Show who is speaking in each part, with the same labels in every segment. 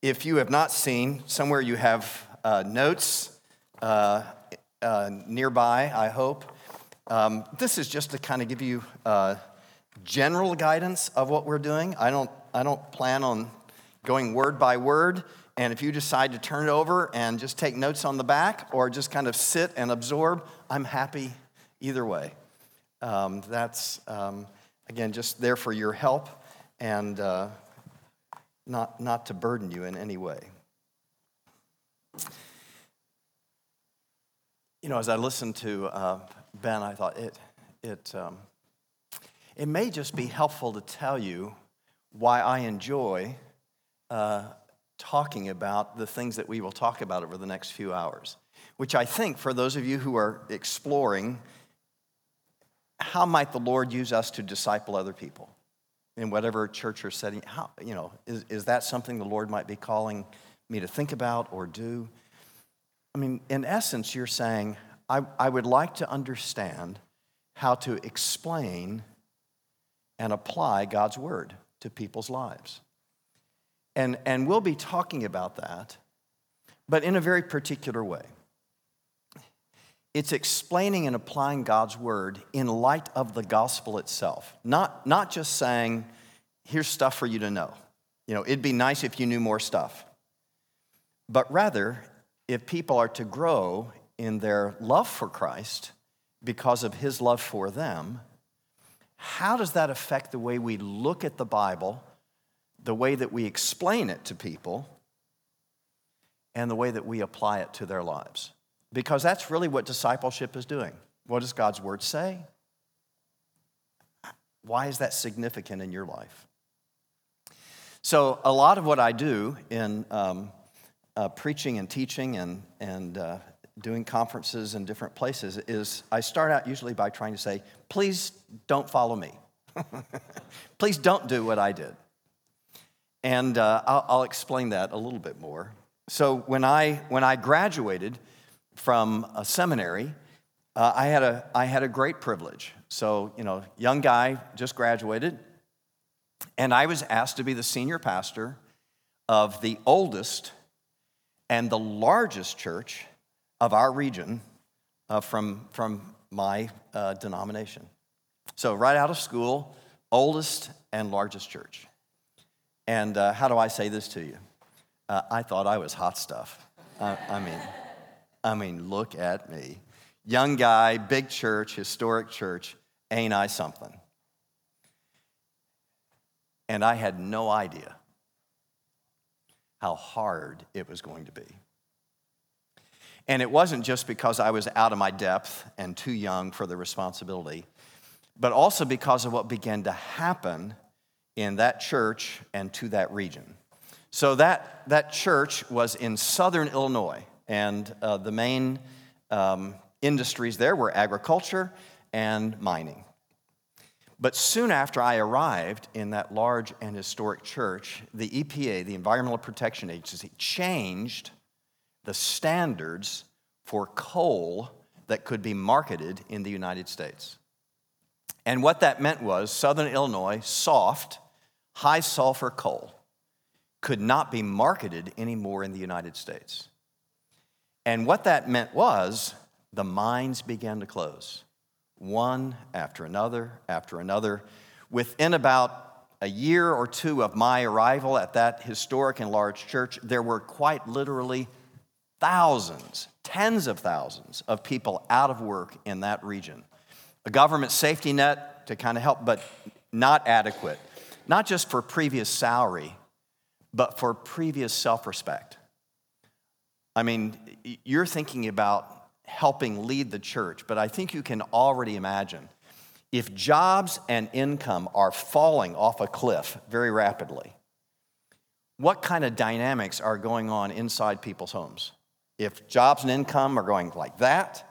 Speaker 1: If you have not seen, somewhere you have uh, notes uh, uh, nearby, I hope. Um, this is just to kind of give you uh, general guidance of what we're doing. I don't, I don't plan on going word by word. And if you decide to turn it over and just take notes on the back or just kind of sit and absorb, I'm happy either way. Um, that's, um, again, just there for your help and uh, not, not to burden you in any way. You know, as I listened to uh, Ben, I thought it, it, um, it may just be helpful to tell you why I enjoy uh, talking about the things that we will talk about over the next few hours, which I think for those of you who are exploring, how might the Lord use us to disciple other people in whatever church or setting? How, you know, is, is that something the Lord might be calling me to think about or do? I mean, in essence, you're saying, I, I would like to understand how to explain and apply God's word to people's lives. And, and we'll be talking about that, but in a very particular way. It's explaining and applying God's word in light of the gospel itself, not, not just saying, here's stuff for you to know. You know, it'd be nice if you knew more stuff. But rather, if people are to grow in their love for Christ because of his love for them, how does that affect the way we look at the Bible the way that we explain it to people and the way that we apply it to their lives. Because that's really what discipleship is doing. What does God's word say? Why is that significant in your life? So, a lot of what I do in um, uh, preaching and teaching and, and uh, doing conferences in different places is I start out usually by trying to say, please don't follow me. please don't do what I did. And uh, I'll, I'll, explain that a little bit more. So, when I, when I graduated from a seminary, uh, I, had a, I had a great privilege. So, you know, young guy, just graduated, and I was asked to be the senior pastor of the oldest and the largest church of our region uh, from, from my uh, denomination. So, right out of school, oldest and largest church. And uh, how do I say this to you? Uh, I thought I was hot stuff. I, I mean, I mean, look at me. Young guy, big church, historic church, ain't I something? And I had no idea how hard it was going to be. And it wasn't just because I was out of my depth and too young for the responsibility, but also because of what began to happen in that church and to that region. So that, that church was in southern Illinois, and uh, the main um, industries there were agriculture and mining. But soon after I arrived in that large and historic church, the EPA, the Environmental Protection Agency, changed the standards for coal that could be marketed in the United States. And what that meant was Southern Illinois, soft, high sulfur coal could not be marketed anymore in the United States. And what that meant was the mines began to close, one after another after another. Within about a year or two of my arrival at that historic and large church, there were quite literally thousands, tens of thousands of people out of work in that region. A government safety net to kind of help, but not adequate not just for previous salary, but for previous self respect. I mean, you're thinking about helping lead the church, but I think you can already imagine if jobs and income are falling off a cliff very rapidly, what kind of dynamics are going on inside people's homes? If jobs and income are going like that,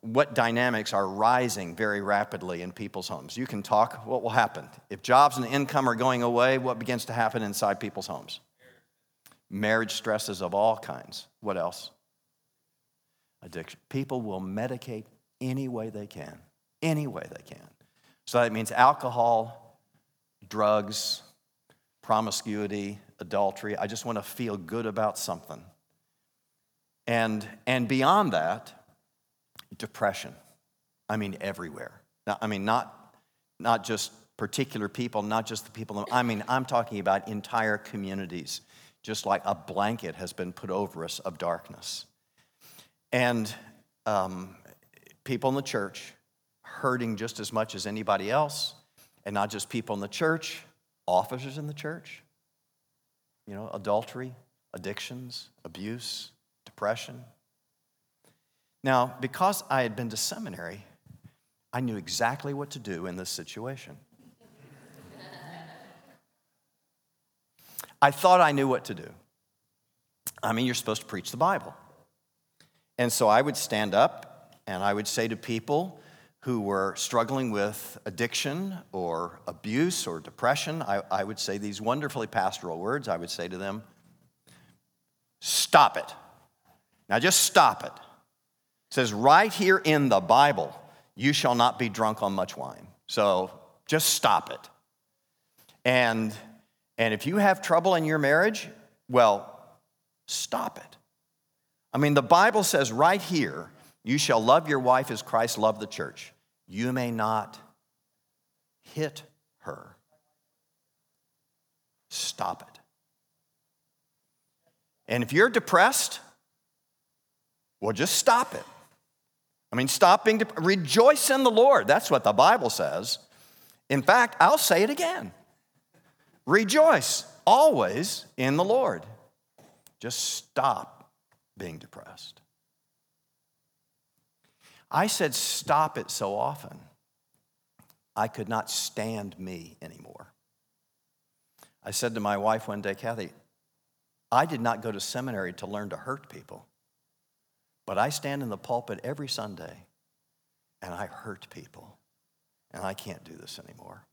Speaker 1: what dynamics are rising very rapidly in people's homes. You can talk what will happen. If jobs and income are going away, what begins to happen inside people's homes? Marriage stresses of all kinds. What else? Addiction. People will medicate any way they can, any way they can. So that means alcohol, drugs, promiscuity, adultery. I just want to feel good about something. And, and beyond that, depression. I mean, everywhere. Now, I mean, not, not just particular people, not just the people. I mean, I'm talking about entire communities, just like a blanket has been put over us of darkness. And um, people in the church hurting just as much as anybody else, and not just people in the church, officers in the church. You know, adultery, addictions, abuse, depression. Now, because I had been to seminary, I knew exactly what to do in this situation. I thought I knew what to do. I mean, you're supposed to preach the Bible. And so I would stand up and I would say to people who were struggling with addiction or abuse or depression, I, I would say these wonderfully pastoral words. I would say to them, Stop it. Now just stop it. It says right here in the Bible, you shall not be drunk on much wine. So just stop it. And, and if you have trouble in your marriage, well, stop it. I mean, the Bible says right here, you shall love your wife as Christ loved the church. You may not hit her. Stop it. And if you're depressed, well, just stop it. I mean, stop being, dep- rejoice in the Lord. That's what the Bible says. In fact, I'll say it again rejoice always in the Lord. Just stop being depressed. I said stop it so often, I could not stand me anymore. I said to my wife one day, Kathy, I did not go to seminary to learn to hurt people. But I stand in the pulpit every Sunday and I hurt people, and I can't do this anymore.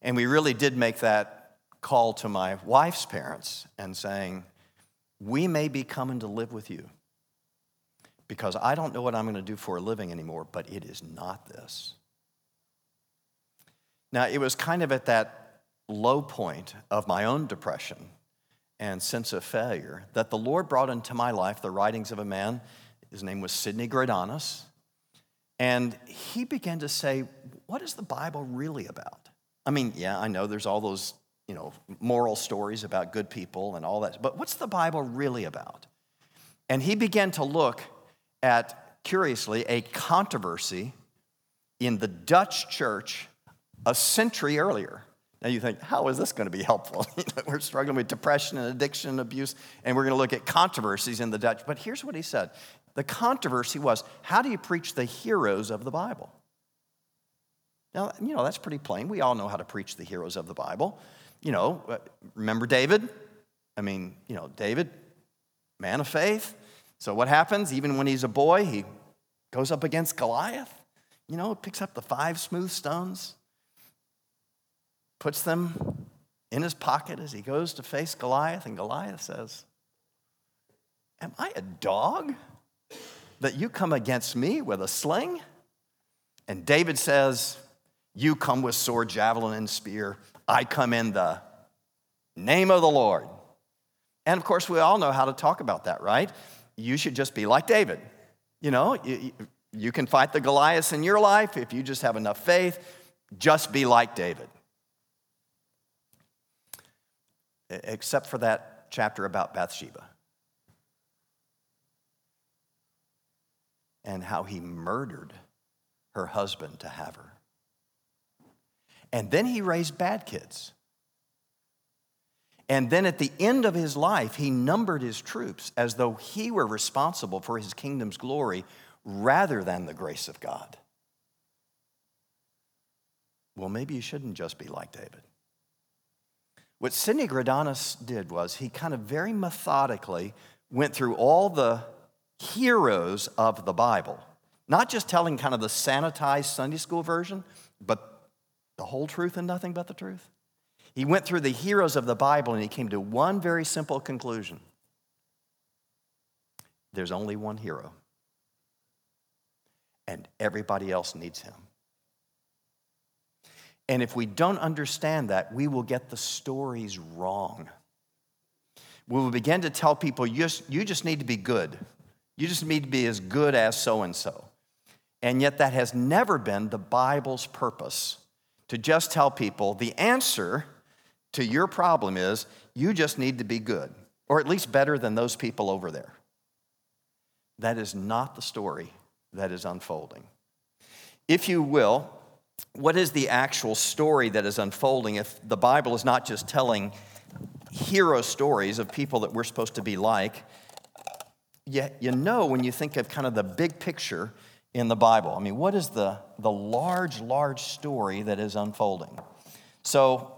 Speaker 1: And we really did make that call to my wife's parents and saying, We may be coming to live with you because I don't know what I'm going to do for a living anymore, but it is not this. Now, it was kind of at that low point of my own depression and sense of failure that the Lord brought into my life the writings of a man. His name was Sidney Greidanus. And he began to say, What is the Bible really about? I mean, yeah, I know there's all those, you know, moral stories about good people and all that, but what's the Bible really about? And he began to look at, curiously, a controversy in the Dutch church a century earlier. Now you think, how is this going to be helpful? we're struggling with depression and addiction and abuse, and we're going to look at controversies in the Dutch. But here's what he said the controversy was how do you preach the heroes of the Bible? Now, you know, that's pretty plain. We all know how to preach the heroes of the Bible. You know, uh, remember David? I mean, you know, David, man of faith. So what happens? Even when he's a boy, he goes up against Goliath. You know, picks up the five smooth stones, puts them in his pocket as he goes to face Goliath, and Goliath says, Am I a dog that you come against me with a sling? And David says, You come with sword, javelin, and spear. I come in the name of the Lord. And of course, we all know how to talk about that, right? You should just be like David. You know, you, you can fight the Goliath in your life if you just have enough faith. Just be like David. except for that chapter about Bathsheba and how he murdered her husband to have her. And then he raised bad kids. And then at the end of his life, he numbered his troops as though he were responsible for his kingdom's glory rather than the grace of God. Well, maybe you shouldn't just be like David. What Sidney Greidanus did was he kind of very methodically went through all the heroes of the Bible, not just telling kind of the sanitized Sunday school version, but the whole truth and nothing but the truth. He went through the heroes of the Bible and he came to one very simple conclusion there's only one hero, and everybody else needs him. And if we don't understand that, we will get the stories wrong. We will begin to tell people, you just, you just need to be good. You just need to be as good as so and so. And yet, that has never been the Bible's purpose to just tell people the answer to your problem is you just need to be good, or at least better than those people over there. That is not the story that is unfolding. If you will, what is the actual story that is unfolding if the Bible is not just telling hero stories of people that we're supposed to be like? Yet you know when you think of kind of the big picture in the Bible. I mean, what is the, the large, large story that is unfolding? So,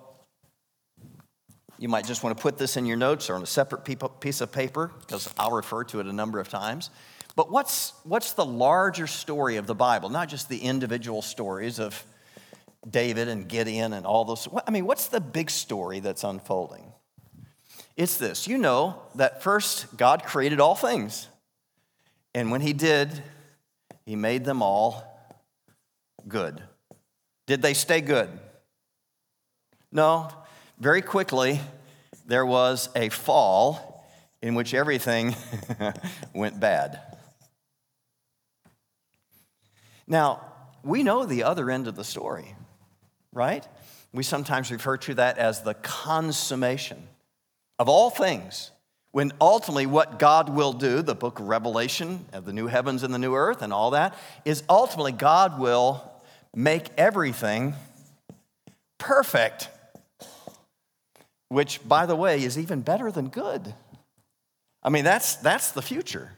Speaker 1: you might just want to put this in your notes or on a separate piece of paper because I'll refer to it a number of times. But what's, what's the larger story of the Bible? Not just the individual stories of David and Gideon and all those. I mean, what's the big story that's unfolding? It's this you know that first God created all things. And when He did, He made them all good. Did they stay good? No. Very quickly, there was a fall in which everything went bad. Now, we know the other end of the story, right? We sometimes refer to that as the consummation of all things. When ultimately what God will do, the book of Revelation of the new heavens and the new earth and all that, is ultimately God will make everything perfect. Which, by the way, is even better than good. I mean, that's, that's the future.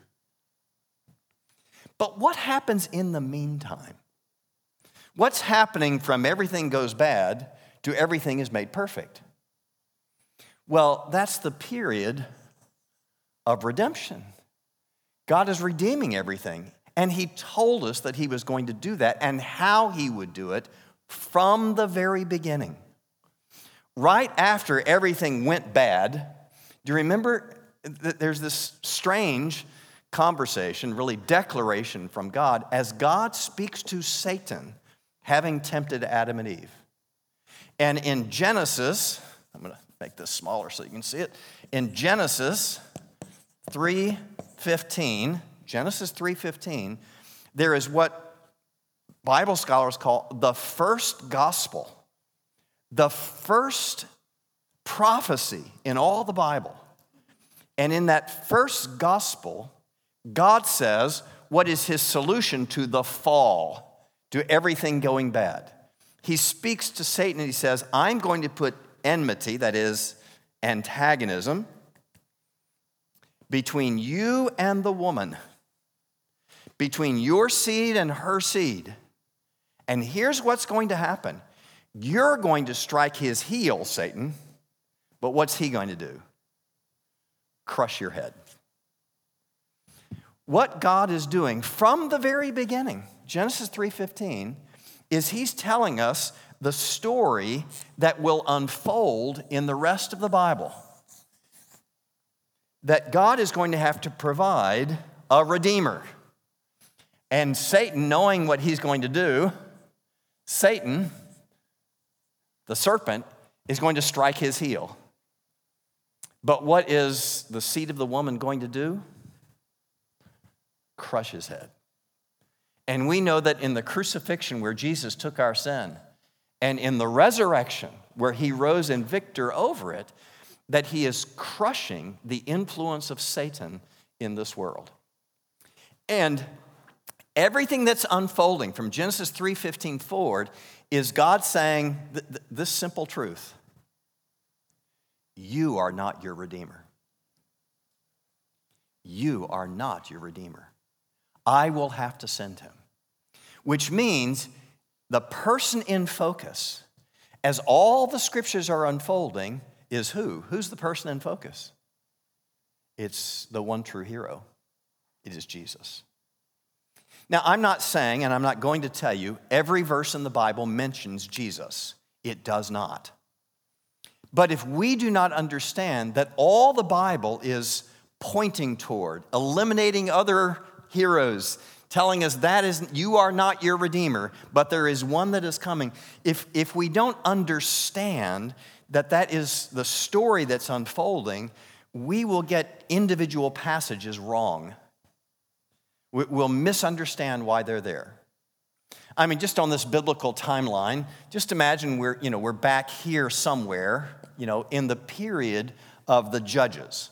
Speaker 1: But what happens in the meantime? What's happening from everything goes bad to everything is made perfect? Well, that's the period of redemption. God is redeeming everything. And He told us that He was going to do that and how He would do it from the very beginning. Right after everything went bad, do you remember that there's this strange conversation, really declaration from God, as God speaks to Satan, having tempted Adam and Eve. And in Genesis, I'm going to make this smaller so you can see it. In Genesis 3:15, Genesis 3:15, there is what Bible scholars call the first gospel. The first prophecy in all the Bible. And in that first gospel, God says, what is his solution to the fall, to everything going bad? He speaks to Satan and he says, I'm going to put enmity, that is, antagonism, between you and the woman, between your seed and her seed. And here's what's going to happen you're going to strike his heel, Satan, but what's he going to do? Crush your head what God is doing from the very beginning, Genesis 3:15, is he's telling us the story that will unfold in the rest of the Bible. That God is going to have to provide a redeemer. And Satan, knowing what he's going to do, Satan, the serpent, is going to strike his heel. But what is the seed of the woman going to do? crush his head. And we know that in the crucifixion where Jesus took our sin, and in the resurrection where he rose in victor over it, that he is crushing the influence of Satan in this world. And everything that's unfolding from Genesis 3:15 forward is God saying this simple truth. You are not your redeemer. You are not your redeemer. I will have to send him. Which means the person in focus, as all the scriptures are unfolding, is who? Who's the person in focus? It's the one true hero. It is Jesus. Now, I'm not saying, and I'm not going to tell you, every verse in the Bible mentions Jesus. It does not. But if we do not understand that all the Bible is pointing toward, eliminating other heroes, telling us that is you are not your redeemer, but there is one that is coming. If if we don't understand that that is the story that's unfolding, we will get individual passages wrong. We'll misunderstand why they're there. I mean, just on this biblical timeline, just imagine we're, you know, we're back here somewhere, you know, in the period of the judges.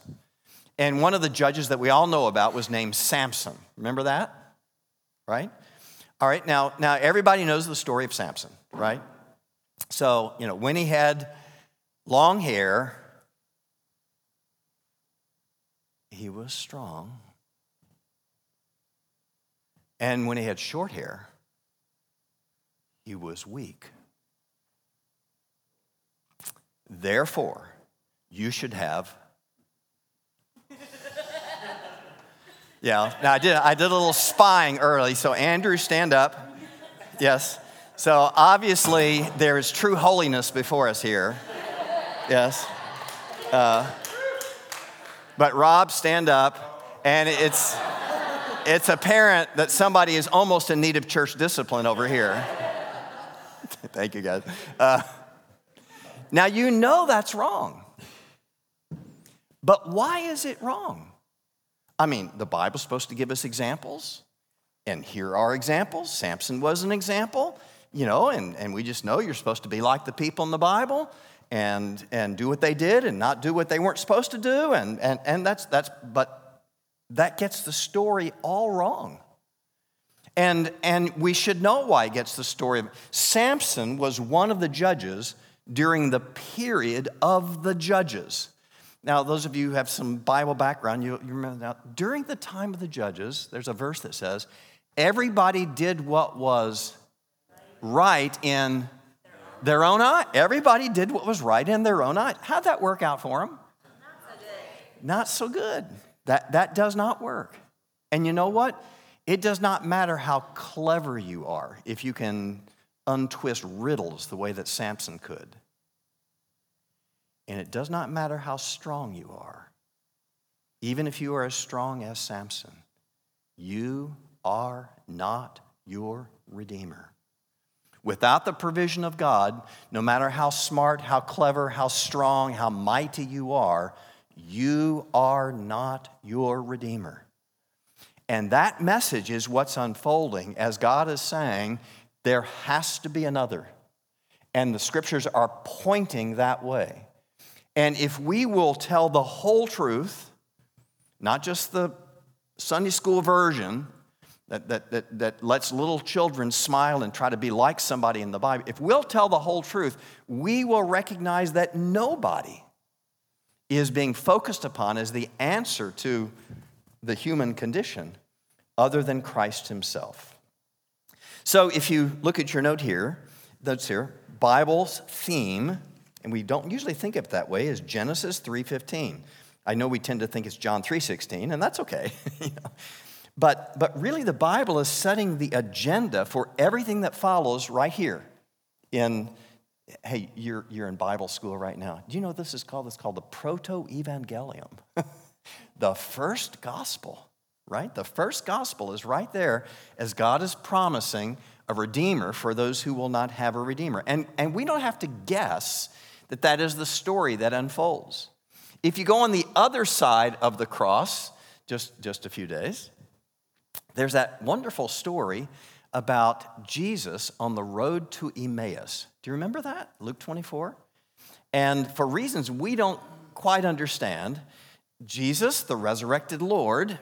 Speaker 1: And one of the judges that we all know about was named Samson. Remember that? Right? All right, now, now everybody knows the story of Samson, right? So, you know, when he had long hair, he was strong. And when he had short hair, he was weak. Therefore, you should have. yeah, now I did, I did a little spying early. So, Andrew, stand up. Yes. So, obviously, there is true holiness before us here. Yes. Uh, but, Rob, stand up. And it's, it's apparent that somebody is almost in need of church discipline over here. Thank you, guys. Uh, now, you know that's wrong. But why is it wrong? I mean, the Bible's supposed to give us examples, and here are examples. Samson was an example, you know, and, and we just know you're supposed to be like the people in the Bible and, and do what they did and not do what they weren't supposed to do. And, and, and that's, that's, but that gets the story all wrong. And, and we should know why it gets the story. Samson was one of the judges during the period of the judges. Now, those of you who have some Bible background, you, you remember now, during the time of the judges, there's a verse that says, everybody did what was right in their own eye. Everybody did what was right in their own eye. How'd that work out for them? Not so good. That, that does not work. And you know what? It does not matter how clever you are if you can untwist riddles the way that Samson could. And it does not matter how strong you are. Even if you are as strong as Samson, you are not your Redeemer. Without the provision of God, no matter how smart, how clever, how strong, how mighty you are, you are not your Redeemer. And that message is what's unfolding as God is saying, there has to be another. And the scriptures are pointing that way. And if we will tell the whole truth, not just the Sunday school version that, that, that, that lets little children smile and try to be like somebody in the Bible, if we'll tell the whole truth, we will recognize that nobody is being focused upon as the answer to the human condition other than Christ himself. So if you look at your note here, that's here, Bible's theme, and we don't usually think of it that way, is Genesis 3.15. I know we tend to think it's John 3.16, and that's okay. but, but really the Bible is setting the agenda for everything that follows right here in hey, you're, you're in Bible school right now. Do you know this is called? It's called the Proto Evangelium, the first gospel right? The first gospel is right there as God is promising a redeemer for those who will not have a redeemer. And, and we don't have to guess that that is the story that unfolds. If you go on the other side of the cross, just, just a few days, there's that wonderful story about Jesus on the road to Emmaus. Do you remember that? Luke 24? And for reasons we don't quite understand, Jesus, the resurrected Lord,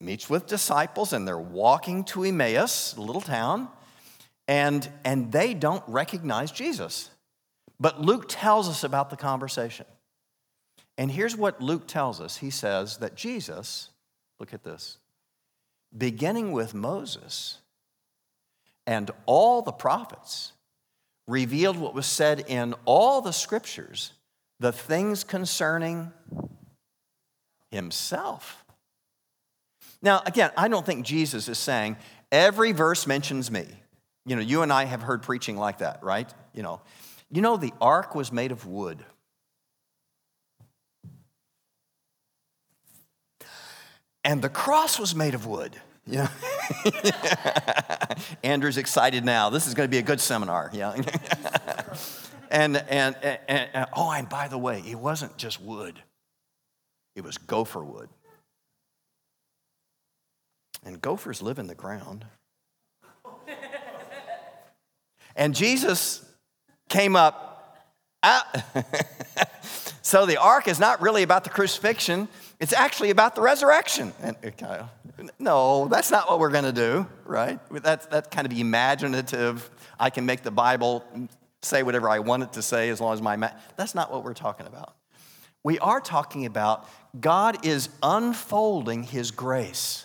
Speaker 1: meets with disciples and they're walking to Emmaus, a little town, and, and they don't recognize Jesus. But Luke tells us about the conversation. And here's what Luke tells us he says that Jesus, look at this, beginning with Moses and all the prophets, revealed what was said in all the scriptures, the things concerning himself. Now, again, I don't think Jesus is saying every verse mentions me. You know, you and I have heard preaching like that, right? You know, you know the ark was made of wood. And the cross was made of wood. Know? Andrew's excited now. This is going to be a good seminar. Yeah. and, and, and, and, oh, and by the way, it wasn't just wood, it was gopher wood. And gophers live in the ground. and Jesus came up out. Ah, so the ark is not really about the crucifixion, it's actually about the resurrection. And, uh, no, that's not what we're going to do, right? That's, that's kind of imaginative. I can make the Bible say whatever I want it to say as long as my. Ma- that's not what we're talking about. We are talking about God is unfolding His grace.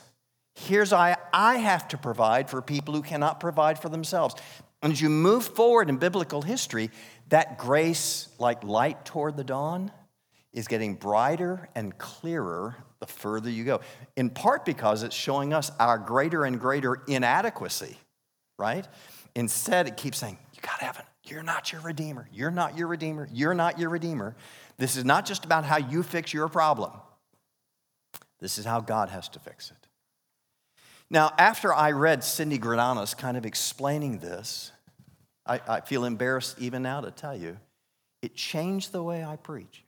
Speaker 1: Here's I, I have to provide for people who cannot provide for themselves. And as you move forward in biblical history, that grace, like light toward the dawn, is getting brighter and clearer the further you go. In part because it's showing us our greater and greater inadequacy, right? Instead, it keeps saying, You gotta have it. You're not your redeemer. You're not your redeemer. You're not your redeemer. This is not just about how you fix your problem. This is how God has to fix it. Now, after I read Sidney Greidanus kind of explaining this, I, I feel embarrassed even now to tell you, it changed the way I preach.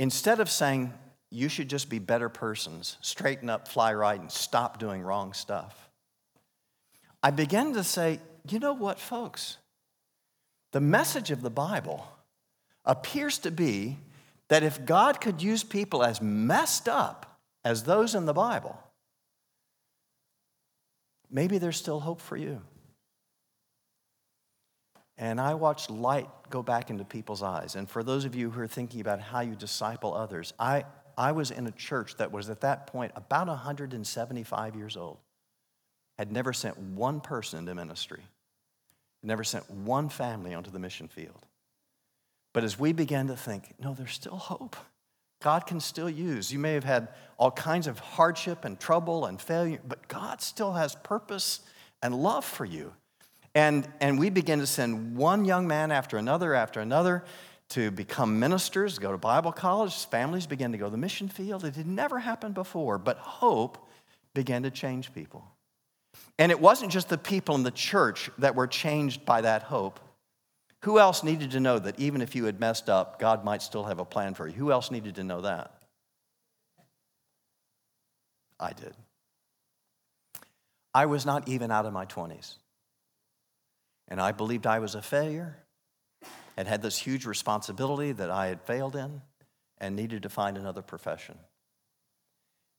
Speaker 1: Instead of saying, you should just be better persons, straighten up, fly right, and stop doing wrong stuff, I began to say, you know what, folks? The message of the Bible appears to be that if God could use people as messed up as those in the Bible, maybe there's still hope for you. And I watched light go back into people's eyes. And for those of you who are thinking about how you disciple others, I, I was in a church that was at that point about 175 years old, had never sent one person into ministry, never sent one family onto the mission field. But as we began to think, no, there's still hope. God can still use. You may have had all kinds of hardship and trouble and failure, but God still has purpose and love for you. And, and we began to send one young man after another after another to become ministers, go to Bible college. Families began to go to the mission field. It had never happened before, but hope began to change people. And it wasn't just the people in the church that were changed by that hope. Who else needed to know that even if you had messed up, God might still have a plan for you? Who else needed to know that? I did. I was not even out of my 20s. And I believed I was a failure and had this huge responsibility that I had failed in and needed to find another profession.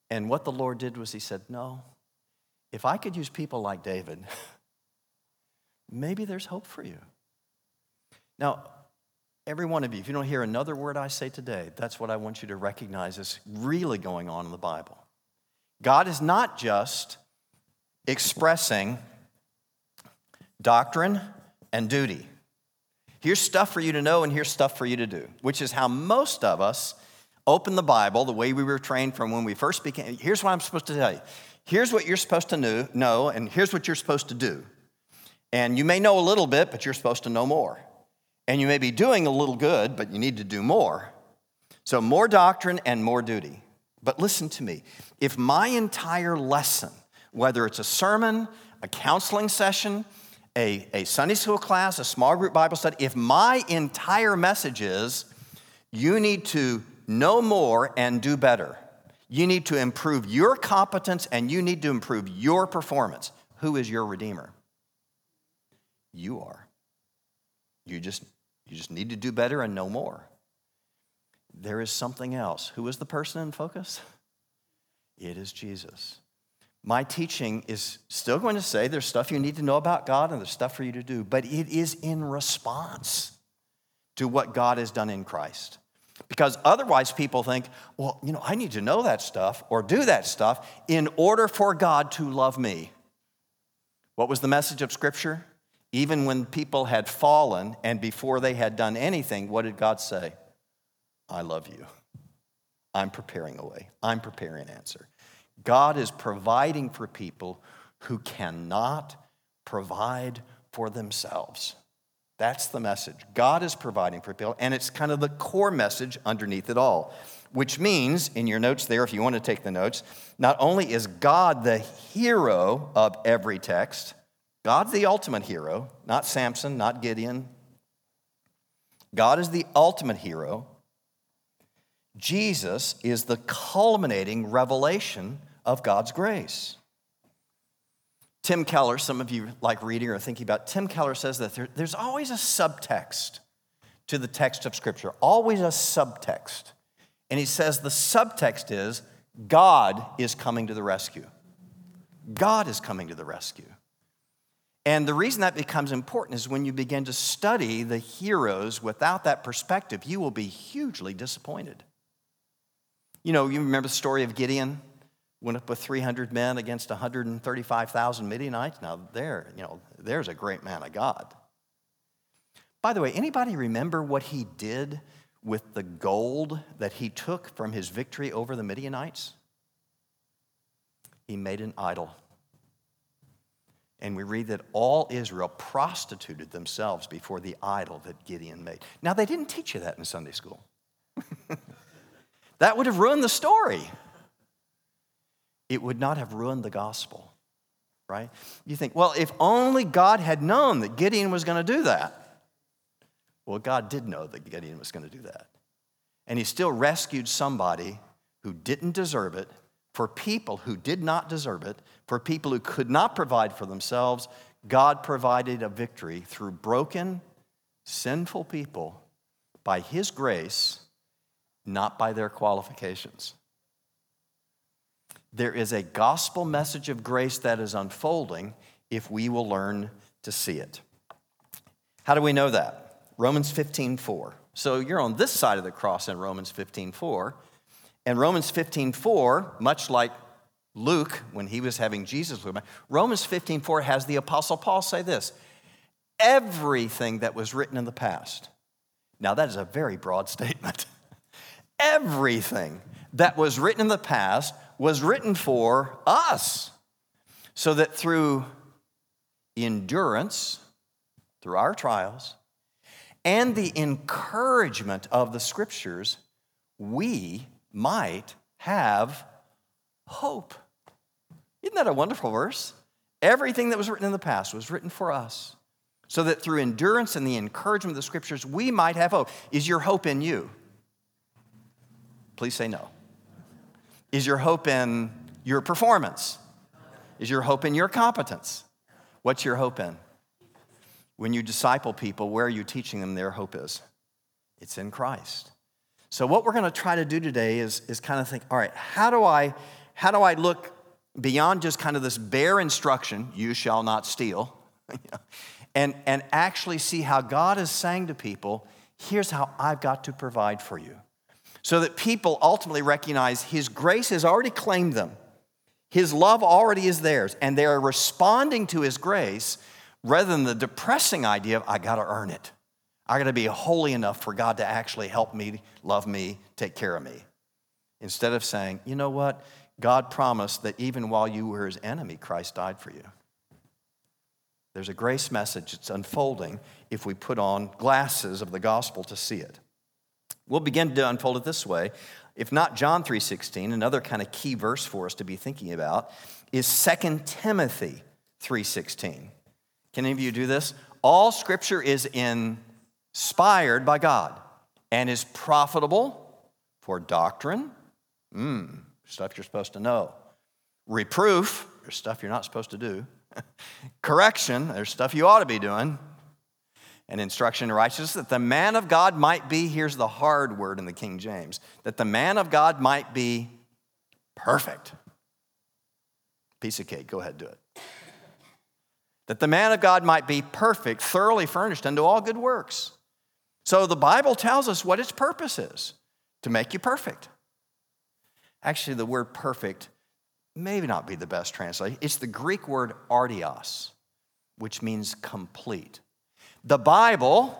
Speaker 1: And what the Lord did was He said, No, if I could use people like David, maybe there's hope for you. Now, every one of you, if you don't hear another word I say today, that's what I want you to recognize is really going on in the Bible. God is not just expressing doctrine and duty. Here's stuff for you to know, and here's stuff for you to do, which is how most of us open the Bible the way we were trained from when we first began. Here's what I'm supposed to tell you. Here's what you're supposed to know, and here's what you're supposed to do. And you may know a little bit, but you're supposed to know more. And you may be doing a little good, but you need to do more. So, more doctrine and more duty. But listen to me if my entire lesson, whether it's a sermon, a counseling session, a, a Sunday school class, a small group Bible study, if my entire message is you need to know more and do better, you need to improve your competence and you need to improve your performance, who is your Redeemer? You are. You just, you just need to do better and know more. There is something else. Who is the person in focus? It is Jesus my teaching is still going to say there's stuff you need to know about God and there's stuff for you to do, but it is in response to what God has done in Christ. Because otherwise, people think, well, you know, I need to know that stuff or do that stuff in order for God to love me. What was the message of Scripture? Even when people had fallen and before they had done anything, what did God say? I love you. I'm preparing a way, I'm preparing an answer. God is providing for people who cannot provide for themselves. That's the message. God is providing for people, and it's kind of the core message underneath it all, which means, in your notes there, if you want to take the notes, not only is God the hero of every text, God's the ultimate hero, not Samson, not Gideon. God is the ultimate hero. Jesus is the culminating revelation of God's grace. Tim Keller, some of you like reading or thinking about, Tim Keller says that there, there's always a subtext to the text of Scripture, always a subtext. And he says the subtext is God is coming to the rescue. God is coming to the rescue. And the reason that becomes important is when you begin to study the heroes without that perspective, you will be hugely disappointed. You know, you remember the story of Gideon? Went up with 300 men against 135,000 Midianites. Now there, you know, there's a great man of God. By the way, anybody remember what he did with the gold that he took from his victory over the Midianites? He made an idol. And we read that all Israel prostituted themselves before the idol that Gideon made. Now, they didn't teach you that in Sunday school. that would have ruined the story it would not have ruined the gospel, right? You think, well, if only God had known that Gideon was going to do that. Well, God did know that Gideon was going to do that. And he still rescued somebody who didn't deserve it, for people who did not deserve it, for people who could not provide for themselves. God provided a victory through broken, sinful people by his grace, not by their qualifications. There is a gospel message of grace that is unfolding if we will learn to see it. How do we know that? Romans 15 4. So you're on this side of the cross in Romans 15 4. And Romans 15 4, much like Luke when he was having Jesus with him, Romans 15 4 has the Apostle Paul say this everything that was written in the past. Now, that is a very broad statement. everything that was written in the past was written for us, so that through endurance, through our trials, and the encouragement of the scriptures, we might have hope. Isn't that a wonderful verse? Everything that was written in the past was written for us, so that through endurance and the encouragement of the scriptures, we might have hope. Is your hope in you? Please say no. Is your hope in your performance? Is your hope in your competence? What's your hope in? When you disciple people, where are you teaching them their hope is? It's in Christ. So what we're going to try to do today is, is kind of think, all right, how do I how do I look beyond just kind of this bare instruction, you shall not steal, and, and actually see how God is saying to people, here's how I've got to provide for you so that people ultimately recognize His grace has already claimed them, His love already is theirs, and they are responding to His grace rather than the depressing idea of, I got to earn it. I got to be holy enough for God to actually help me, love me, take care of me. Instead of saying, you know what? God promised that even while you were his enemy, Christ died for you. There's a grace message that's unfolding if we put on glasses of the gospel to see it. We'll begin to unfold it this way. If not John 3:16, another kind of key verse for us to be thinking about is 2 Timothy 3:16. Can any of you do this? All scripture is inspired by God and is profitable for doctrine, mm, stuff you're supposed to know. Reproof, there's stuff you're not supposed to do. Correction, there's stuff you ought to be doing and instruction in righteousness, that the man of God might be, here's the hard word in the King James, that the man of God might be perfect. Piece of cake, go ahead, do it. That the man of God might be perfect, thoroughly furnished unto all good works. So the Bible tells us what its purpose is to make you perfect. Actually, the word perfect maybe not be the best translation. It's the Greek word artios, which means complete. The Bible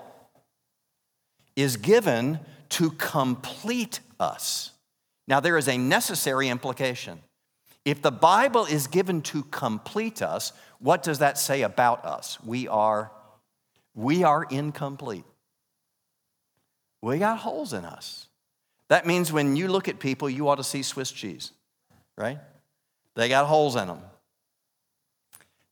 Speaker 1: is given to complete us. Now, there is a necessary implication. If the Bible is given to complete us, what does that say about us? We are We are incomplete. We got holes in us. That means when you look at people, you ought to see Swiss cheese, right? They got holes in them.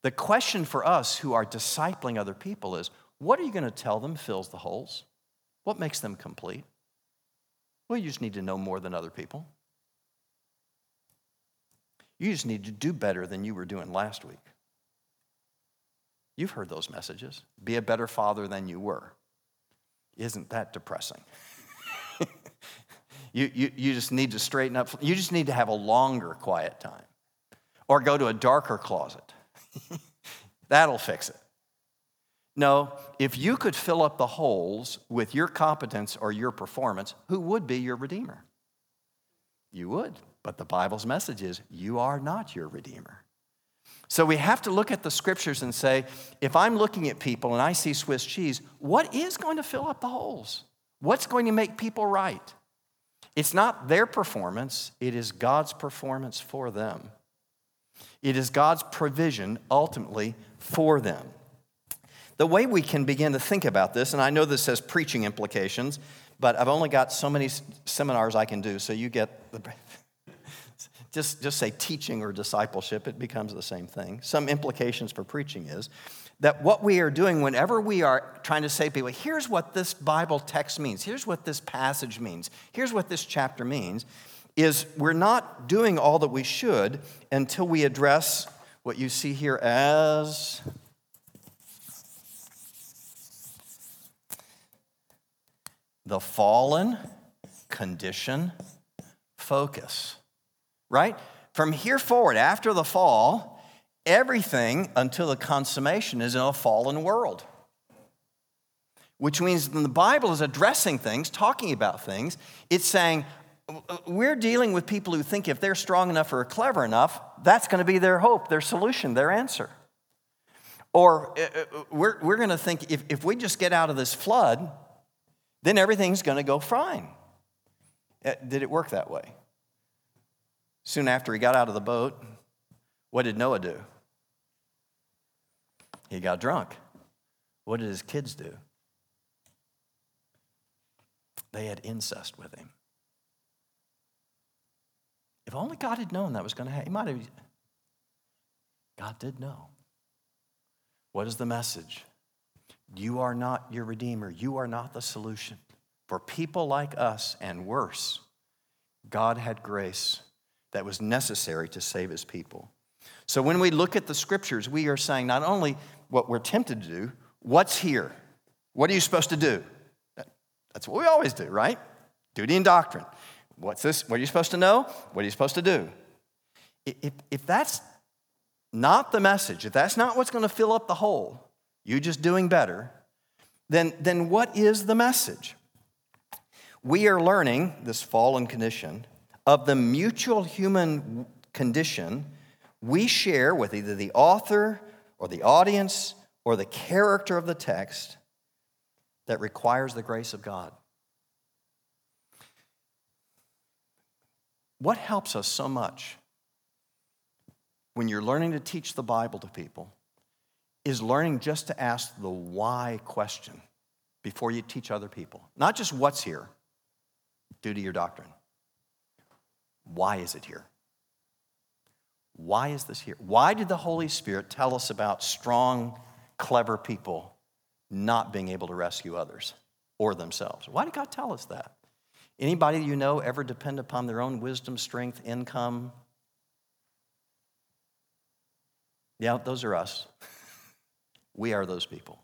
Speaker 1: The question for us who are discipling other people is what are you going to tell them fills the holes? What makes them complete? Well, you just need to know more than other people. You just need to do better than you were doing last week. You've heard those messages. Be a better father than you were. Isn't that depressing? you, you, you just need to straighten up. You just need to have a longer quiet time or go to a darker closet. That'll fix it. No, if you could fill up the holes with your competence or your performance, who would be your Redeemer? You would. But the Bible's message is you are not your Redeemer. So we have to look at the scriptures and say, if I'm looking at people and I see Swiss cheese, what is going to fill up the holes? What's going to make people right? It's not their performance, it is God's performance for them. It is God's provision ultimately for them. The way we can begin to think about this, and I know this has preaching implications, but I've only got so many seminars I can do, so you get the. just, just say teaching or discipleship, it becomes the same thing. Some implications for preaching is that what we are doing whenever we are trying to say to people, here's what this Bible text means, here's what this passage means, here's what this chapter means, is we're not doing all that we should until we address what you see here as the fallen condition focus. Right? From here forward, after the fall, everything until the consummation is in a fallen world. Which means the Bible is addressing things, talking about things, it's saying, we're dealing with people who think if they're strong enough or clever enough, that's going to be their hope, their solution, their answer. Or uh, uh, we're, we're going to think if, if we just get out of this flood, then everything's going to go fine. Uh, did it work that way? Soon after he got out of the boat, what did Noah do? He got drunk. What did his kids do? They had incest with him. If only God had known that was going to happen, he might have. God did know. What is the message? You are not your Redeemer. You are not the solution. For people like us and worse, God had grace that was necessary to save his people. So when we look at the scriptures, we are saying not only what we're tempted to do, what's here? What are you supposed to do? That's what we always do, right? Duty and doctrine. What's this? What are you supposed to know? What are you supposed to do? If, if that's not the message, if that's not what's going to fill up the hole, you just doing better, then, then what is the message? We are learning this fallen condition of the mutual human condition we share with either the author or the audience or the character of the text that requires the grace of God. What helps us so much when you're learning to teach the Bible to people is learning just to ask the why question before you teach other people. Not just what's here, due to your doctrine. Why is it here? Why is this here? Why did the Holy Spirit tell us about strong, clever people not being able to rescue others or themselves? Why did God tell us that? Anybody you know ever depend upon their own wisdom, strength, income? Yeah, those are us. we are those people.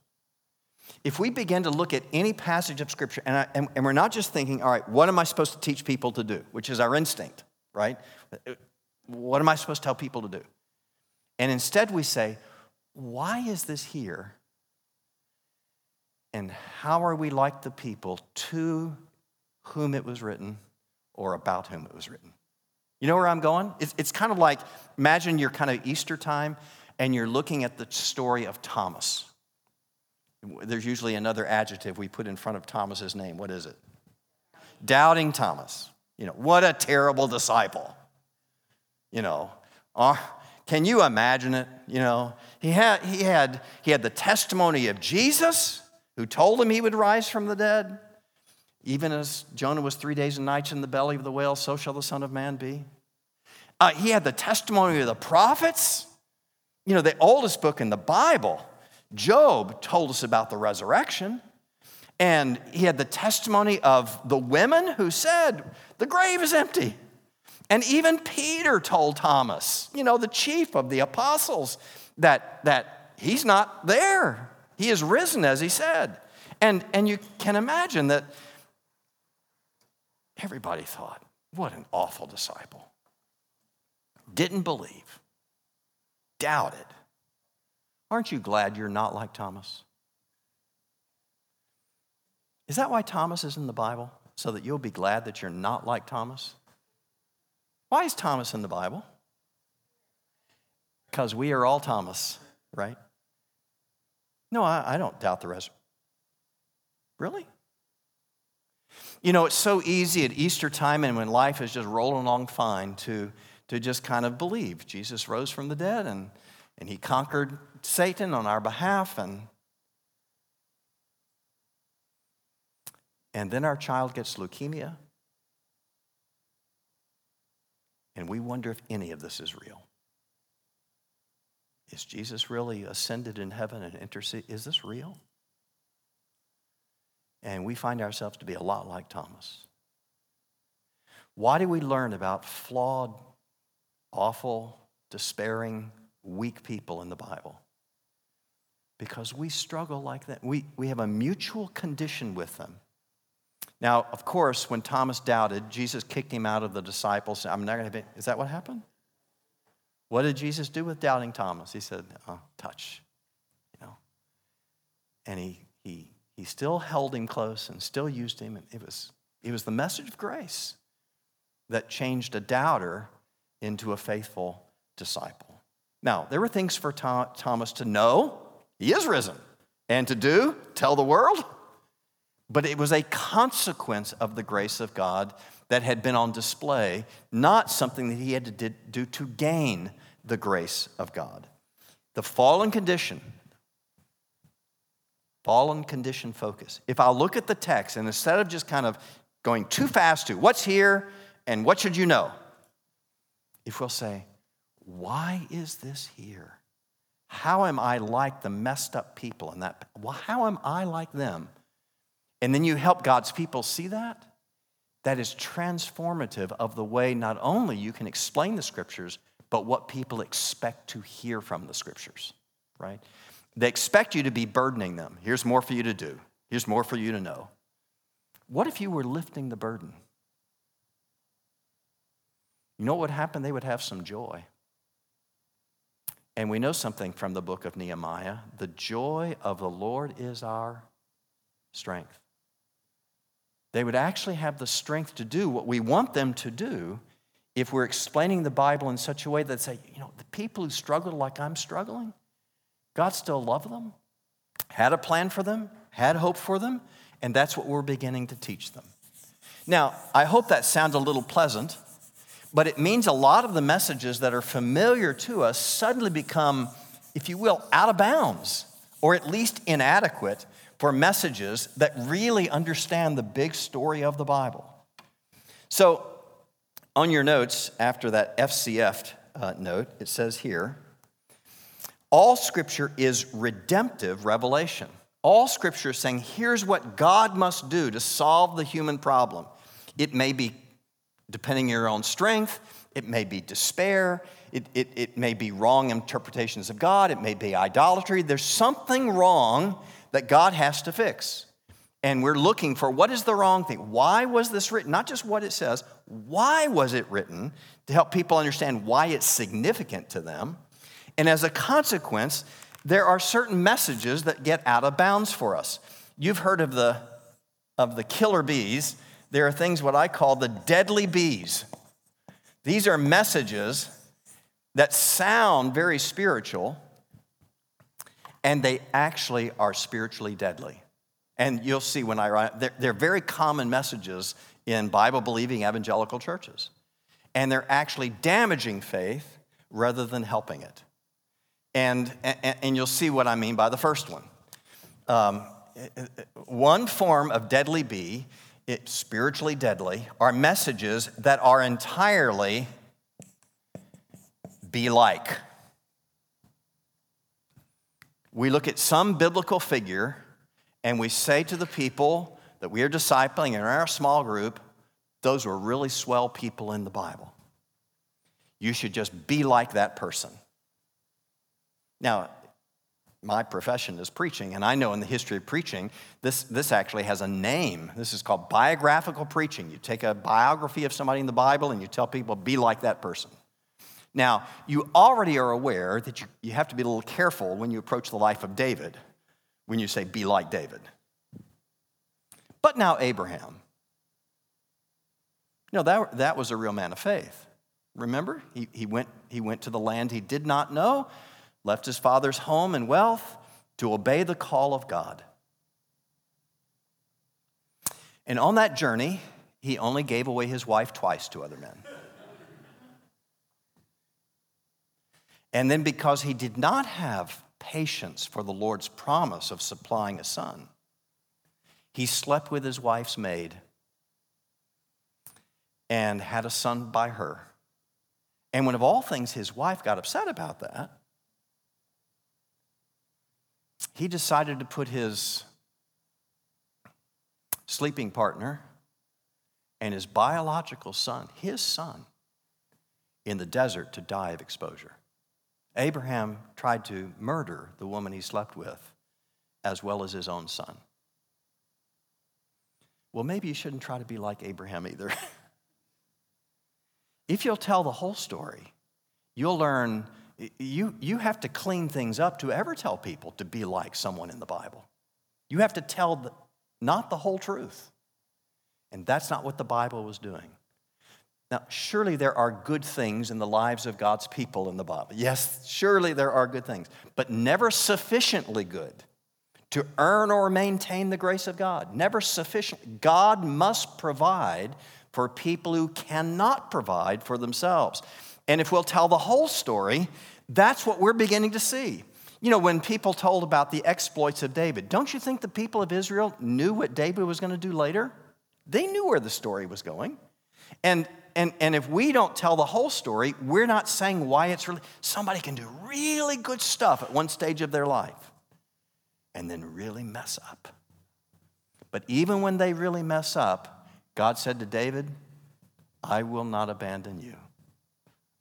Speaker 1: If we begin to look at any passage of Scripture, and, I, and, and, we're not just thinking, all right, what am I supposed to teach people to do, which is our instinct, right? What am I supposed to tell people to do? And instead we say, why is this here? And how are we like the people to whom it was written or about whom it was written. You know where I'm going? It's, it's kind of like imagine you're kind of Easter time and you're looking at the story of Thomas. There's usually another adjective we put in front of Thomas's name. What is it? Doubting Thomas. You know, what a terrible disciple. You know, uh, can you imagine it? You know, he had, he, had, he had the testimony of Jesus, who told him he would rise from the dead. Even as Jonah was three days and nights in the belly of the whale, so shall the Son of Man be. Uh, he had the testimony of the prophets. You know, the oldest book in the Bible, Job, told us about the resurrection. And he had the testimony of the women who said, The grave is empty. And even Peter told Thomas, you know, the chief of the apostles, that, that he's not there. He is risen, as he said. And, and you can imagine that everybody thought, what an awful disciple. Didn't believe, doubted. Aren't you glad you're not like Thomas? Is that why Thomas is in the Bible? So that you'll be glad that you're not like Thomas? Why is Thomas in the Bible? Because we are all Thomas, right? No, I, I don't doubt the rest. Really? You know, it's so easy at Easter time and when life is just rolling along fine to, to just kind of believe Jesus rose from the dead and, and he conquered Satan on our behalf and and then our child gets leukemia and we wonder if any of this is real. Is Jesus really ascended in heaven and intercede? Is this real? And we find ourselves to be a lot like Thomas. Why do we learn about flawed, awful, despairing, weak people in the Bible? Because we struggle like that. We, we have a mutual condition with them. Now, of course, when Thomas doubted, Jesus kicked him out of the disciples. I'm not going to be, is that what happened? What did Jesus do with doubting Thomas? He said, oh, touch, you know. And he, he, he still held him close and still used him. And it was, it was the message of grace that changed a doubter into a faithful disciple. Now, there were things for Thomas to know. He is risen. And to do, tell the world. But it was a consequence of the grace of God that had been on display, not something that he had to do to gain the grace of God. The fallen condition, fallen condition focus. If I look at the text and instead of just kind of going too fast to what's here and what should you know, if we'll say, why is this here? How am I like the messed up people in that? Well, how am I like them? And then you help God's people see that that is transformative of the way not only you can explain the scriptures, but what people expect to hear from the scriptures, right? They expect you to be burdening them. Here's more for you to do, here's more for you to know. What if you were lifting the burden? You know what would happen? They would have some joy. And we know something from the book of Nehemiah the joy of the Lord is our strength they would actually have the strength to do what we want them to do if we're explaining the Bible in such a way that say, you know, the people who struggle like I'm struggling, God still loved them, had a plan for them, had hope for them, and that's what we're beginning to teach them. Now, I hope that sounds a little pleasant, but it means a lot of the messages that are familiar to us suddenly become, if you will, out of bounds or at least inadequate for messages that really understand the big story of the Bible. So, on your notes, after that FCF uh, note, it says here all scripture is redemptive revelation. All scripture is saying, here's what God must do to solve the human problem. It may be depending on your own strength, it may be despair, it, it, it may be wrong interpretations of God, it may be idolatry. There's something wrong that God has to fix. And we're looking for what is the wrong thing? Why was this written? Not just what it says, why was it written to help people understand why it's significant to them? And as a consequence, there are certain messages that get out of bounds for us. You've heard of the, of the killer bees. There are things what I call the deadly bees. These are messages that sound very spiritual, and they actually are spiritually deadly. And you'll see when I write, they're, they're very common messages in Bible believing evangelical churches. And they're actually damaging faith rather than helping it. And, and, and, you'll see what I mean by the first one. Um, one form of deadly be, it, spiritually deadly, are messages that are entirely be like. We look at some biblical figure and we say to the people that we are discipling in our small group, those were really swell people in the Bible. You should just be like that person. Now, my profession is preaching, and I know in the history of preaching, this, this actually has a name. This is called biographical preaching. You take a biography of somebody in the Bible and you tell people, be like that person. Now, you already are aware that you, you have to be a little careful when you approach the life of David, when you say, be like David. But now, Abraham. You know, that, that was a real man of faith. Remember? He, he, went, he went to the land he did not know left his father's home and wealth to obey the call of God. And on that journey, he only gave away his wife twice to other men. And then, because he did not have patience for the Lord's promise of supplying a son, he slept with his wife's maid and had a son by her. And when, of all things, his wife got upset about that, he decided to put his sleeping partner and his biological son, his son, in the desert to die of exposure. Abraham tried to murder the woman he slept with as well as his own son. Well, maybe you shouldn't try to be like Abraham either. if you'll tell the whole story, you'll learn you, you have to clean things up to ever tell people to be like someone in the Bible. You have to tell the, not the whole truth. And that's not what the Bible was doing. Now, surely there are good things in the lives of God's people in the Bible. Yes, surely there are good things, but never sufficiently good to earn or maintain the grace of God. Never sufficient. God must provide for people who cannot provide for themselves. And if we'll tell the whole story, that's what we're beginning to see. You know, when people told about the exploits of David, don't you think the people of Israel knew what David was going to do later? They knew where the story was going. And, and, and if we don't tell the whole story, we're not saying why it's really. Somebody can do really good stuff at one stage of their life and then really mess up. But even when they really mess up, God said to David, I will not abandon you.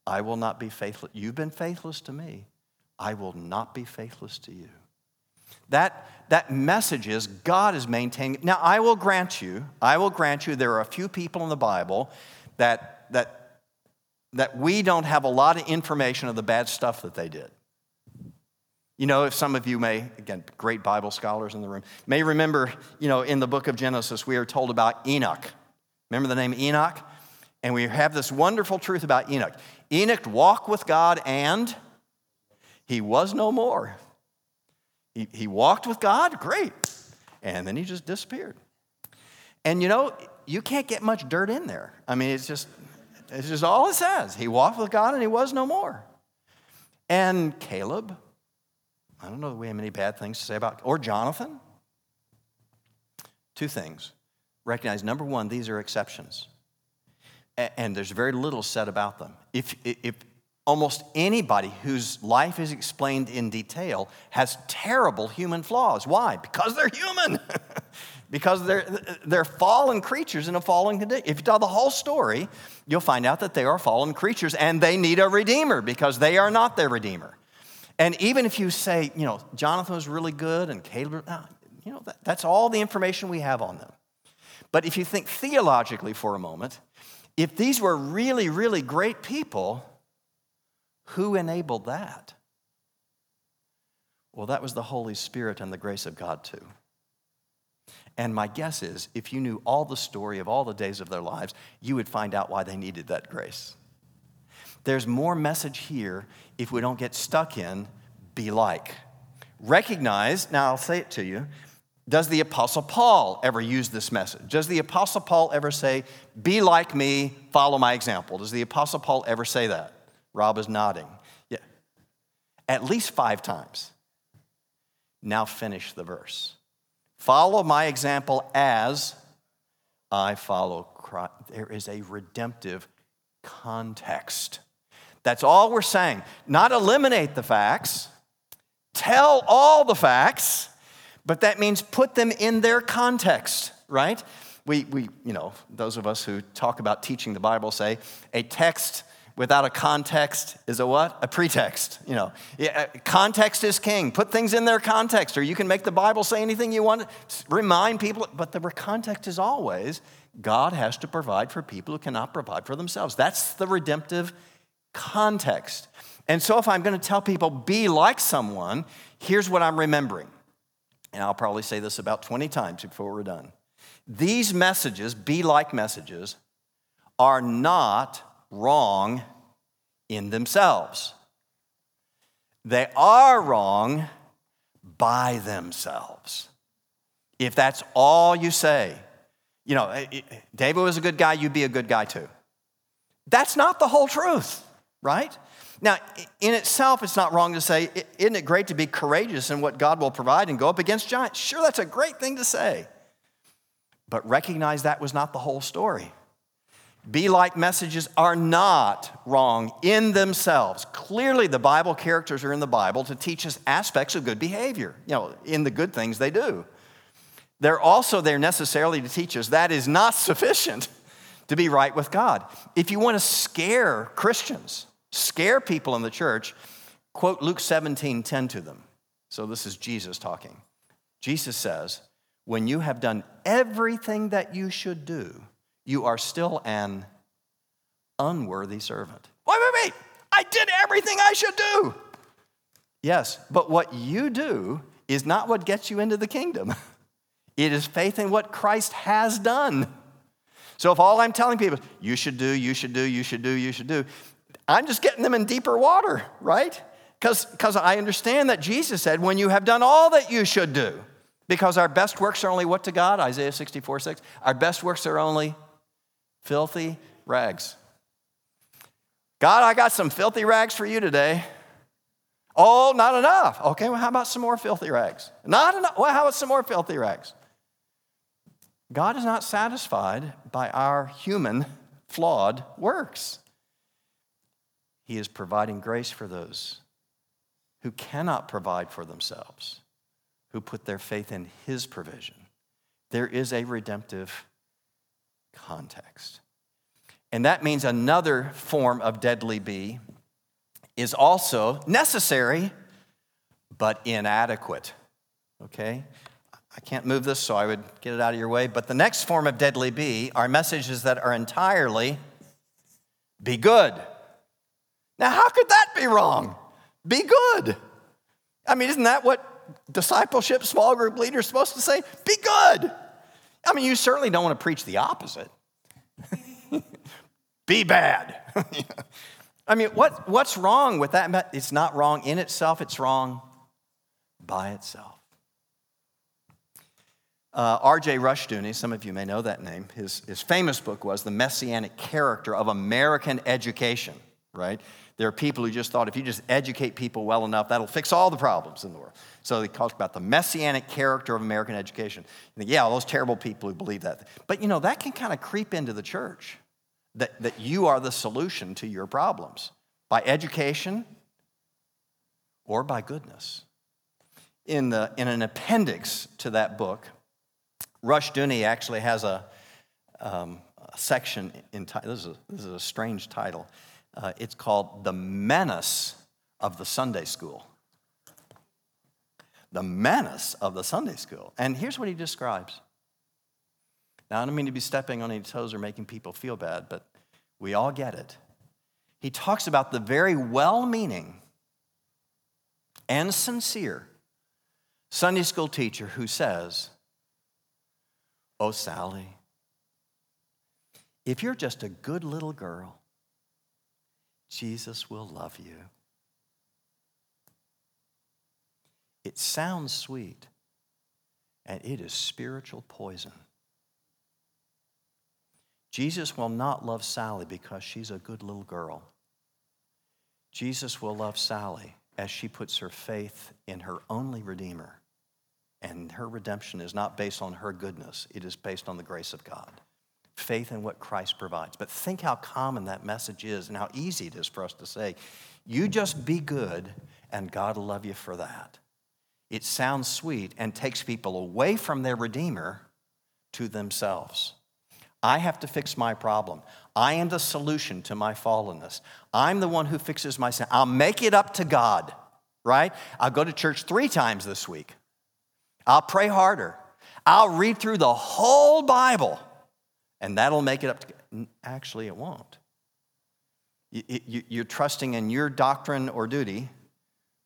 Speaker 1: I will not be faithless. You've been faithless to me. I will not be faithless to you. That, that message is God is maintaining. Now, I will grant you, I will grant you, there are a few people in the Bible that, that, that we don't have a lot of information of the bad stuff that they did. You know, if some of you may, again, great Bible scholars in the room, may remember, you know, in the book of Genesis, we are told about Enoch. Remember the name Enoch? And we have this wonderful truth about Enoch. Enoch walked with God and he was no more. He, he walked with God, great. And then he just disappeared. And you know, you can't get much dirt in there. I mean, it's just, it's just all it says. He walked with God and he was no more. And Caleb, I don't know that we have many bad things to say about, or Jonathan. Two things. Recognize number one, these are exceptions and there's very little said about them. If, if almost anybody whose life is explained in detail has terrible human flaws. Why? Because they're human. because they're, they're fallen creatures in a fallen condition. If you tell the whole story, you'll find out that they are fallen creatures and they need a redeemer because they are not their redeemer. And even if you say, you know, Jonathan was really good and Caleb, uh, you know, that, that's all the information we have on them. But if you think theologically for a moment, if these were really, really great people, who enabled that? Well, that was the Holy Spirit and the grace of God, too. And my guess is if you knew all the story of all the days of their lives, you would find out why they needed that grace. There's more message here if we don't get stuck in be like. Recognize, now I'll say it to you, does the Apostle Paul ever use this message? Does the Apostle Paul ever say, Be like me, follow my example? Does the Apostle Paul ever say that? Rob is nodding. Yeah. At least five times. Now finish the verse. Follow my example as I follow Christ. There is a redemptive context. That's all we're saying. Not eliminate the facts, tell all the facts, but that means put them in their context, right? We, we, you know, those of us who talk about teaching the Bible say a text without a context is a what? A pretext. You know, uh, context is king. Put things in their context, or you can make the Bible say anything you want. Remind people, but the context is always God has to provide for people who cannot provide for themselves. That's the redemptive context. And so, if I'm going to tell people, be like someone, here's what I'm remembering. And I'll probably say this about 20 times before we're done. These messages, be like messages, are not wrong in themselves. They are wrong by themselves. If that's all you say, you know, eh, eh, David was a good guy, you'd be a good guy too. That's not the whole truth, right? Now, in itself, it's not wrong to say, isn't it great to be courageous in what God will provide and go up against giants? Sure, that's a great thing to say. But recognize that was not the whole story. Be like messages are not wrong in themselves. Clearly, the Bible characters are in the Bible to teach us aspects of good behavior, you know, in the good things they do. They're also there necessarily to teach us that is not sufficient to be right with God. If you want to scare Christians, scare people in the church, quote Luke 17 10 to them. So this is Jesus talking. Jesus says, When you have done everything that you should do, you are still an unworthy servant. Wait, wait, wait. I did everything I should do. Yes, but what you do is not what gets you into the kingdom. It is faith in what Christ has done. So if all I'm telling people, you should do, you should do, you should do, you should do, I'm just getting them in deeper water, right? Because I understand that Jesus said, when you have done all that you should do, because our best works are only what to God? Isaiah 64 6. Our best works are only filthy rags. God, I got some filthy rags for you today. Oh, not enough. Okay, well, how about some more filthy rags? Not enough. Well, how about some more filthy rags? God is not satisfied by our human, flawed works. He is providing grace for those who cannot provide for themselves, who put their faith in His provision. There is a redemptive context. And that means another form of deadly bee is also necessary but inadequate. Okay? I can't move this, so I would get it out of your way. But the next form of deadly bee are messages that are entirely be good. Now, how could that be wrong? Be good. I mean, isn't that what discipleship small group leaders supposed to say? Be good. I mean, you certainly don't want to preach the opposite. Be bad. I mean, what, what's wrong with that? It's not wrong in itself, it's wrong by itself. Uh, R.J. Rushdoony, some of you may know that name, his, his famous book was The Messianic Character of American Education, right? There are people who just thought if you just educate people well enough, that'll fix all the problems in the world. So he talks about the messianic character of American education. Think, yeah, those terrible people who believe that. But you know, that can kind of creep into the church that, that you are the solution to your problems by education or by goodness. In, the, in an appendix to that book, Rushdoony actually has a, um, a section in this is this is a strange title. Uh, it's called The Menace of the Sunday School the menace of the Sunday school. And here's what he describes. Now, I don't mean to be stepping on any toes or making people feel bad, but we all get it. He talks about the very well meaning and sincere Sunday school teacher who says, Oh, Sally, if you're just a good little girl, Jesus will love you. It sounds sweet, and it is spiritual poison. Jesus will not love Sally because she's a good little girl. Jesus will love Sally as she puts her faith in her only Redeemer And her redemption is not based on her goodness, it is based on the grace of God. Faith in what Christ provides. But think how common that message is and how easy it is for us to say, you just be good and God will love you for that. It sounds sweet and takes people away from their Redeemer to themselves. I have to fix my problem. I am the solution to my fallenness. I'm the one who fixes my sin. I'll make it up to God, right? I'll go to church three times this week. I'll pray harder. I'll read through the whole Bible, and that'll make it up to Actually, it won't. You're trusting in your doctrine or duty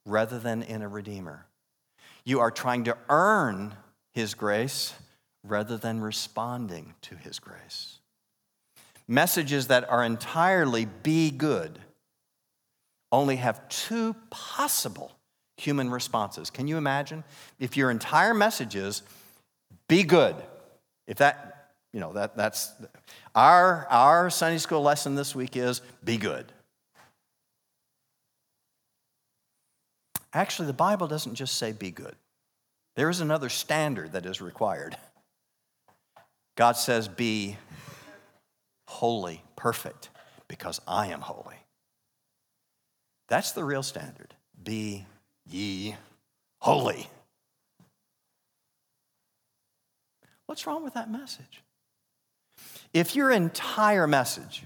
Speaker 1: rather than in a Redeemer. You are trying to earn His grace rather than responding to His grace. Messages that are entirely be good only have two possible human responses. Can you imagine? If your entire message is be good, if that, you know, that, that's our, our Sunday school lesson this week is be good. Actually, the Bible doesn't just say be good. There is another standard that is required. God says, Be holy, perfect, because I am holy. That's the real standard. Be ye holy. What's wrong with that message? If your entire message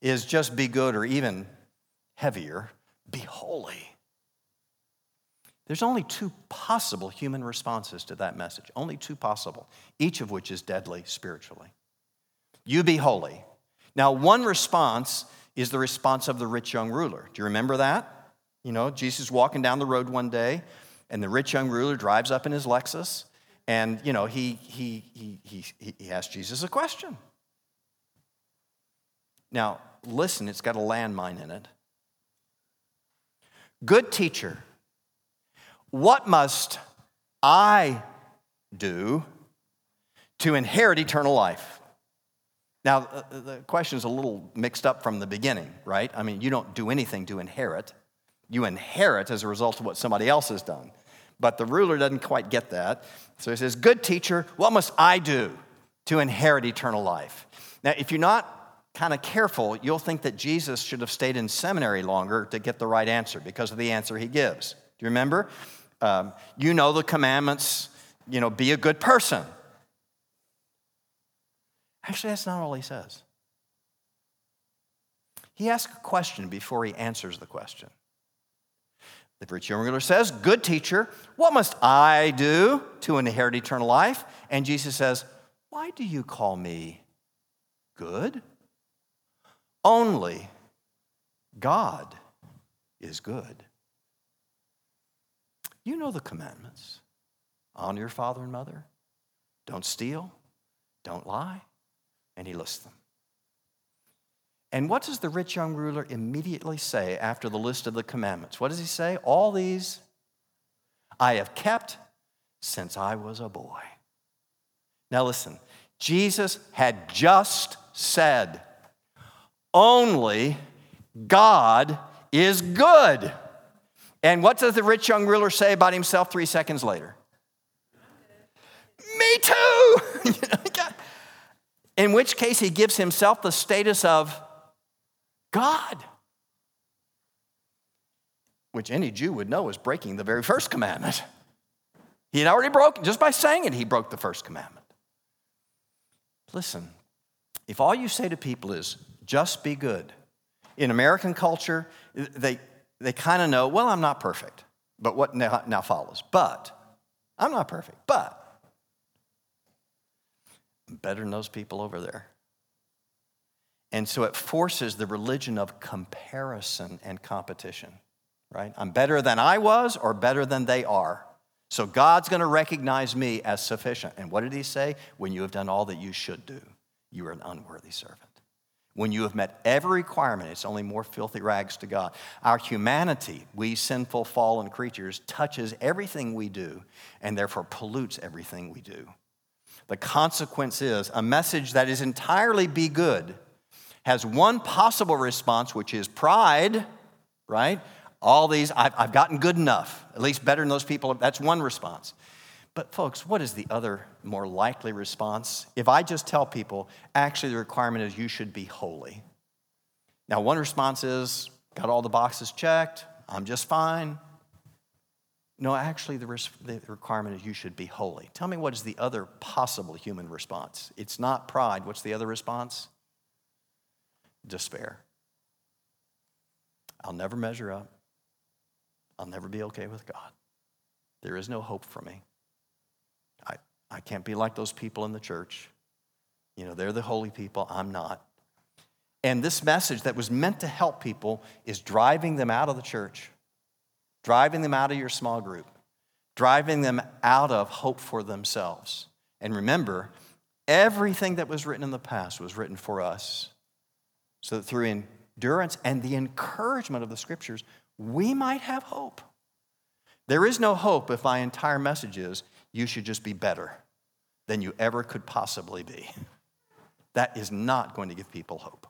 Speaker 1: is just be good or even heavier, be holy. There's only two possible human responses to that message, only two possible, each of which is deadly spiritually. You be holy. Now, one response is the response of the rich young ruler. Do you remember that? You know, Jesus walking down the road one day, and the rich young ruler drives up in his Lexus, and, you know, he, he, he, he, he asks Jesus a question. Now, listen, it's got a landmine in it. Good teacher, what must I do to inherit eternal life? Now, uh, uh, the question is a little mixed up from the beginning, right? I mean, you don't do anything to inherit. You inherit as a result of what somebody else has done. But the ruler doesn't quite get that. So he says, Good teacher, what must I do to inherit eternal life? Now, if you're not kind of careful, you'll think that Jesus should have stayed in seminary longer to get the right answer because of the answer he gives. Do you remember? Um, you know the commandments, you know, be a good person. Actually, that's not all he says. He asks a question before he answers the question. The rich ruler says, Good teacher, what must I do to inherit eternal life? And Jesus says, Why do you call me good? Only God is good. You know the commandments honor your father and mother, don't steal, don't lie. And he lists them. And what does the rich young ruler immediately say after the list of the commandments? What does he say? All these I have kept since I was a boy. Now listen, Jesus had just said, only God is good. And what does the rich young ruler say about himself three seconds later? Me too! In which case, he gives himself the status of God, which any Jew would know is breaking the very first commandment. He had already broken, just by saying it, he broke the first commandment. Listen, if all you say to people is just be good, in American culture, they, they kind of know, well, I'm not perfect. But what now, now follows? But, I'm not perfect, but I'm better than those people over there. And so it forces the religion of comparison and competition, right? I'm better than I was or better than they are. So God's going to recognize me as sufficient. And what did he say? When you have done all that you should do, you are an unworthy servant. When you have met every requirement, it's only more filthy rags to God. Our humanity, we sinful, fallen creatures, touches everything we do and therefore pollutes everything we do. The consequence is a message that is entirely be good has one possible response, which is pride, right? All these, I've, I've gotten good enough, at least better than those people. That's one response. But, folks, what is the other more likely response? If I just tell people, actually, the requirement is you should be holy. Now, one response is, got all the boxes checked, I'm just fine. No, actually, the, res- the requirement is you should be holy. Tell me what is the other possible human response? It's not pride. What's the other response? Despair. I'll never measure up. I'll never be okay with God. There is no hope for me. I, can't be like those people in the church. You know, they're the holy people. I'm not. And this message that was meant to help people is driving them out of the church, driving them out of your small group, driving them out of hope for themselves. And remember, everything that was written in the past was written for us. So that through endurance and the encouragement of the scriptures, we might have hope. There is no hope if my entire message is you should just be better than you ever could possibly be. That is not going to give people hope.